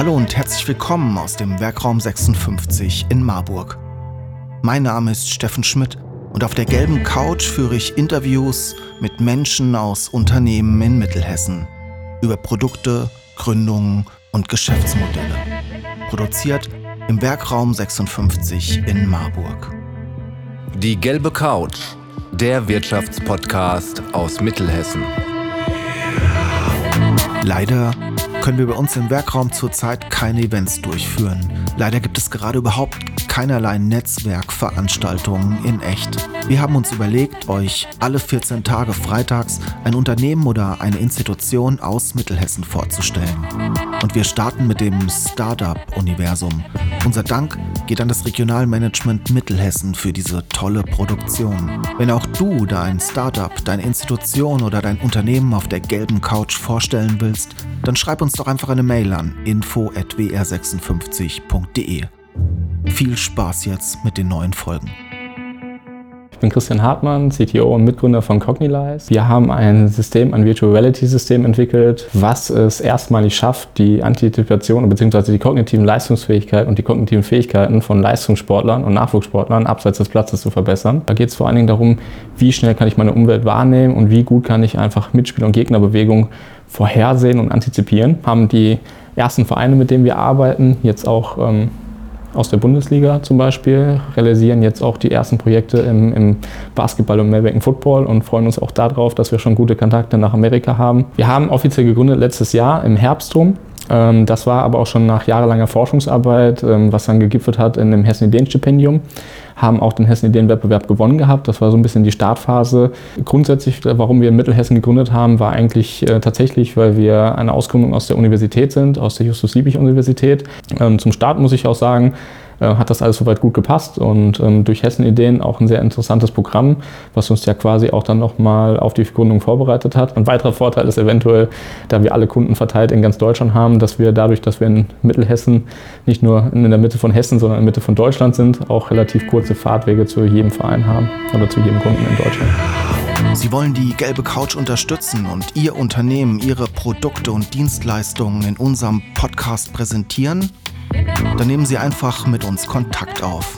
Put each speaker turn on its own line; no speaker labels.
Hallo und herzlich willkommen aus dem Werkraum 56 in Marburg. Mein Name ist Steffen Schmidt und auf der gelben Couch führe ich Interviews mit Menschen aus Unternehmen in Mittelhessen über Produkte, Gründungen und Geschäftsmodelle. Produziert im Werkraum 56 in Marburg.
Die gelbe Couch, der Wirtschaftspodcast aus Mittelhessen.
Leider können wir bei uns im Werkraum zurzeit keine Events durchführen. Leider gibt es gerade überhaupt keinerlei Netzwerkveranstaltungen in echt. Wir haben uns überlegt, euch alle 14 Tage freitags ein Unternehmen oder eine Institution aus Mittelhessen vorzustellen. Und wir starten mit dem Startup-Universum. Unser Dank geht an das Regionalmanagement Mittelhessen für diese tolle Produktion. Wenn auch du dein Startup, deine Institution oder dein Unternehmen auf der gelben Couch vorstellen willst, dann schreib uns doch einfach eine Mail an info@wr56.de. Viel Spaß jetzt mit den neuen Folgen.
Ich bin Christian Hartmann, CTO und Mitgründer von Cognilize. Wir haben ein System, ein Virtual Reality System entwickelt, was es erstmalig schafft, die Antizipation bzw. die kognitiven Leistungsfähigkeit und die kognitiven Fähigkeiten von Leistungssportlern und Nachwuchssportlern abseits des Platzes zu verbessern. Da geht es vor allen Dingen darum, wie schnell kann ich meine Umwelt wahrnehmen und wie gut kann ich einfach Mitspiel- und Gegnerbewegung vorhersehen und antizipieren. Haben die ersten Vereine, mit denen wir arbeiten, jetzt auch ähm, aus der Bundesliga zum Beispiel, realisieren jetzt auch die ersten Projekte im, im Basketball und Melbourne Football und freuen uns auch darauf, dass wir schon gute Kontakte nach Amerika haben. Wir haben offiziell gegründet letztes Jahr im Herbst rum. Ähm, das war aber auch schon nach jahrelanger Forschungsarbeit, ähm, was dann gegipfelt hat in dem Hessen-Ideen-Stipendium haben auch den Hessen-Ideen-Wettbewerb gewonnen gehabt. Das war so ein bisschen die Startphase. Grundsätzlich, warum wir in Mittelhessen gegründet haben, war eigentlich äh, tatsächlich, weil wir eine Ausgründung aus der Universität sind, aus der Justus-Liebig-Universität. Ähm, zum Start muss ich auch sagen, äh, hat das alles soweit gut gepasst und ähm, durch Hessen Ideen auch ein sehr interessantes Programm, was uns ja quasi auch dann nochmal auf die Gründung vorbereitet hat. Ein weiterer Vorteil ist eventuell, da wir alle Kunden verteilt in ganz Deutschland haben, dass wir dadurch, dass wir in Mittelhessen nicht nur in der Mitte von Hessen, sondern in der Mitte von Deutschland sind, auch relativ kurze Fahrtwege zu jedem Verein haben oder zu jedem Kunden in Deutschland.
Sie wollen die gelbe Couch unterstützen und Ihr Unternehmen, Ihre Produkte und Dienstleistungen in unserem Podcast präsentieren? Dann nehmen Sie einfach mit uns Kontakt auf.